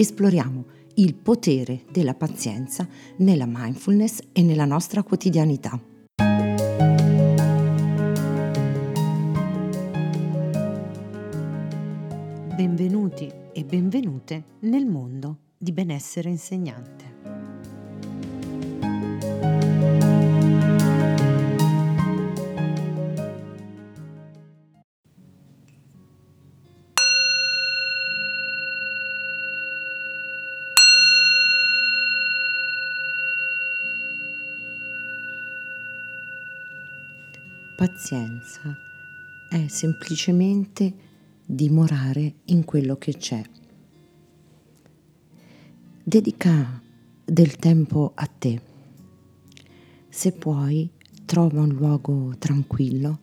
esploriamo il potere della pazienza nella mindfulness e nella nostra quotidianità. Benvenuti e benvenute nel mondo di benessere insegnante. Pazienza è semplicemente dimorare in quello che c'è. Dedica del tempo a te. Se puoi, trova un luogo tranquillo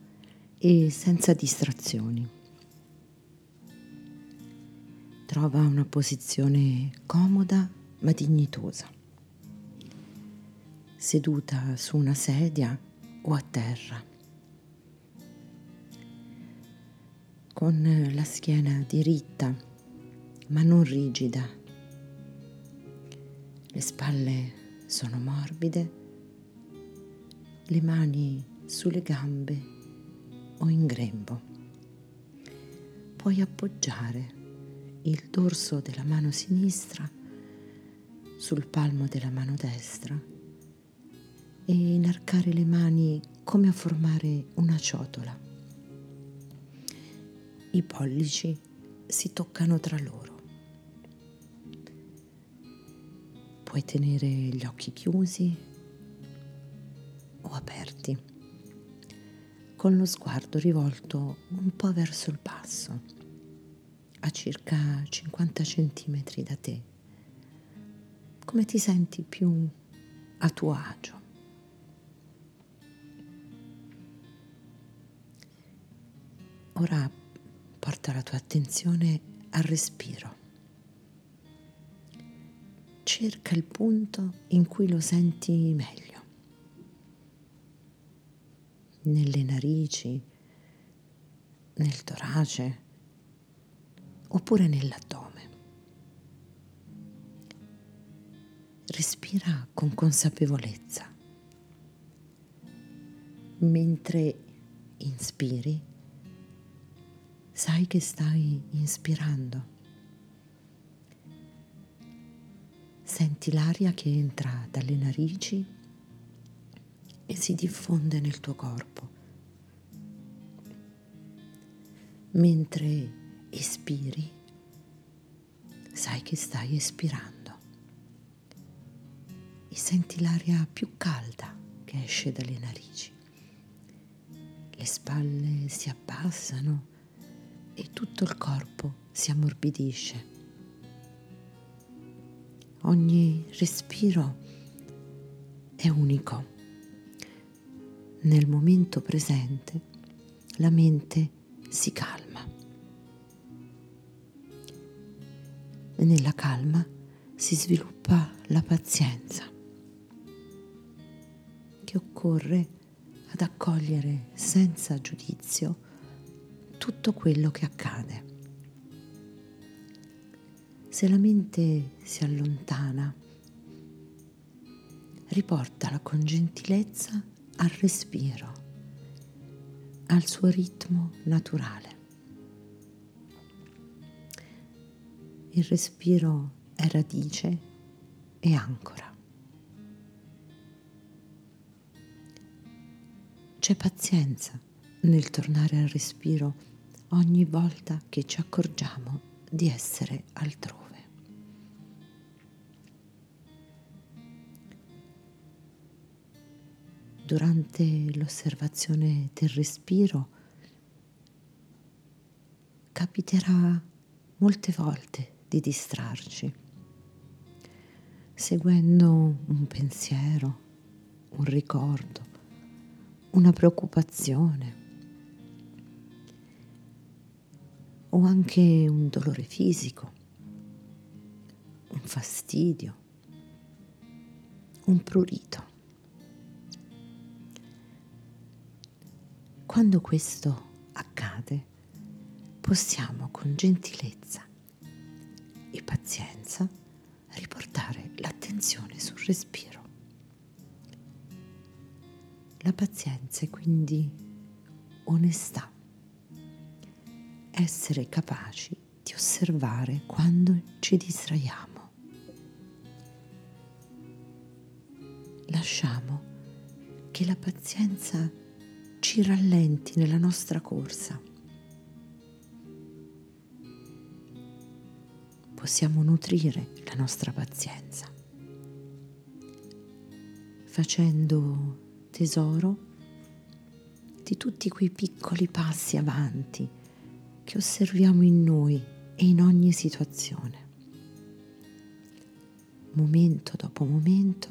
e senza distrazioni. Trova una posizione comoda ma dignitosa, seduta su una sedia o a terra. Con la schiena diritta ma non rigida. Le spalle sono morbide, le mani sulle gambe o in grembo. Puoi appoggiare il dorso della mano sinistra sul palmo della mano destra e inarcare le mani come a formare una ciotola i pollici si toccano tra loro. Puoi tenere gli occhi chiusi o aperti, con lo sguardo rivolto un po' verso il basso, a circa 50 cm da te, come ti senti più a tuo agio. Ora porta la tua attenzione al respiro. Cerca il punto in cui lo senti meglio. Nelle narici, nel torace oppure nell'addome. Respira con consapevolezza. Mentre inspiri, sai che stai inspirando. Senti l'aria che entra dalle narici e si diffonde nel tuo corpo. Mentre espiri, sai che stai espirando e senti l'aria più calda che esce dalle narici. Le spalle si abbassano e tutto il corpo si ammorbidisce. Ogni respiro è unico. Nel momento presente la mente si calma. E nella calma si sviluppa la pazienza che occorre ad accogliere senza giudizio tutto quello che accade. Se la mente si allontana, riportala con gentilezza al respiro, al suo ritmo naturale. Il respiro è radice e ancora. C'è pazienza nel tornare al respiro ogni volta che ci accorgiamo di essere altrove. Durante l'osservazione del respiro capiterà molte volte di distrarci, seguendo un pensiero, un ricordo, una preoccupazione o anche un dolore fisico, un fastidio, un prurito. Quando questo accade, possiamo con gentilezza e pazienza, riportare l'attenzione sul respiro. La pazienza è quindi onestà, essere capaci di osservare quando ci distraiamo. Lasciamo che la pazienza ci rallenti nella nostra corsa. Possiamo nutrire la nostra pazienza facendo tesoro di tutti quei piccoli passi avanti che osserviamo in noi e in ogni situazione. Momento dopo momento,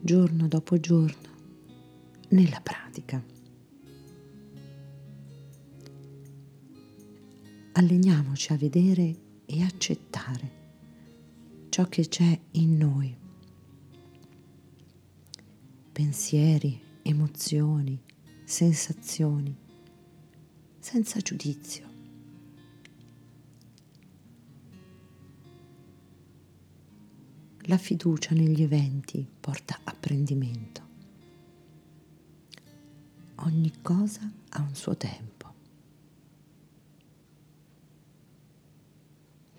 giorno dopo giorno, nella pratica. Alleniamoci a vedere e accettare ciò che c'è in noi. Pensieri, emozioni, sensazioni, senza giudizio. La fiducia negli eventi porta apprendimento. Ogni cosa ha un suo tempo.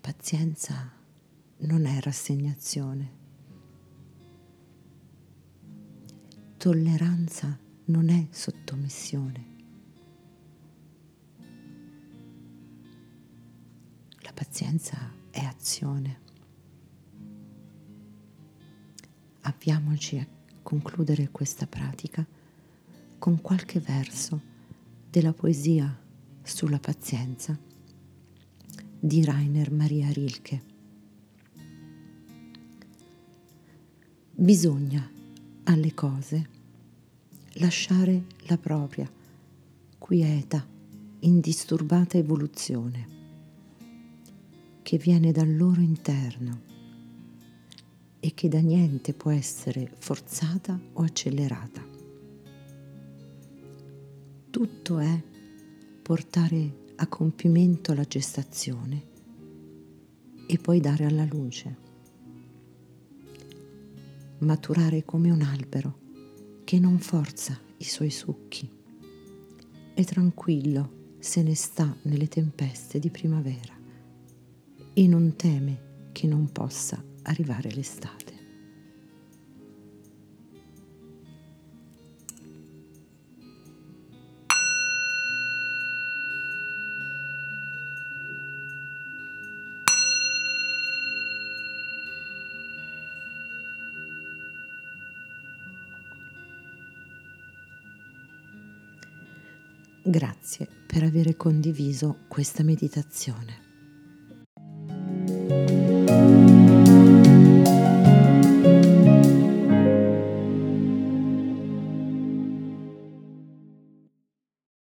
Pazienza non è rassegnazione. Tolleranza non è sottomissione. Pazienza è azione. Avviamoci a concludere questa pratica con qualche verso della poesia sulla pazienza di Rainer Maria Rilke. Bisogna alle cose lasciare la propria quieta, indisturbata evoluzione che viene dal loro interno e che da niente può essere forzata o accelerata. Tutto è portare a compimento la gestazione e poi dare alla luce. Maturare come un albero che non forza i suoi succhi. È tranquillo se ne sta nelle tempeste di primavera e non teme che non possa arrivare l'estate. Grazie per aver condiviso questa meditazione.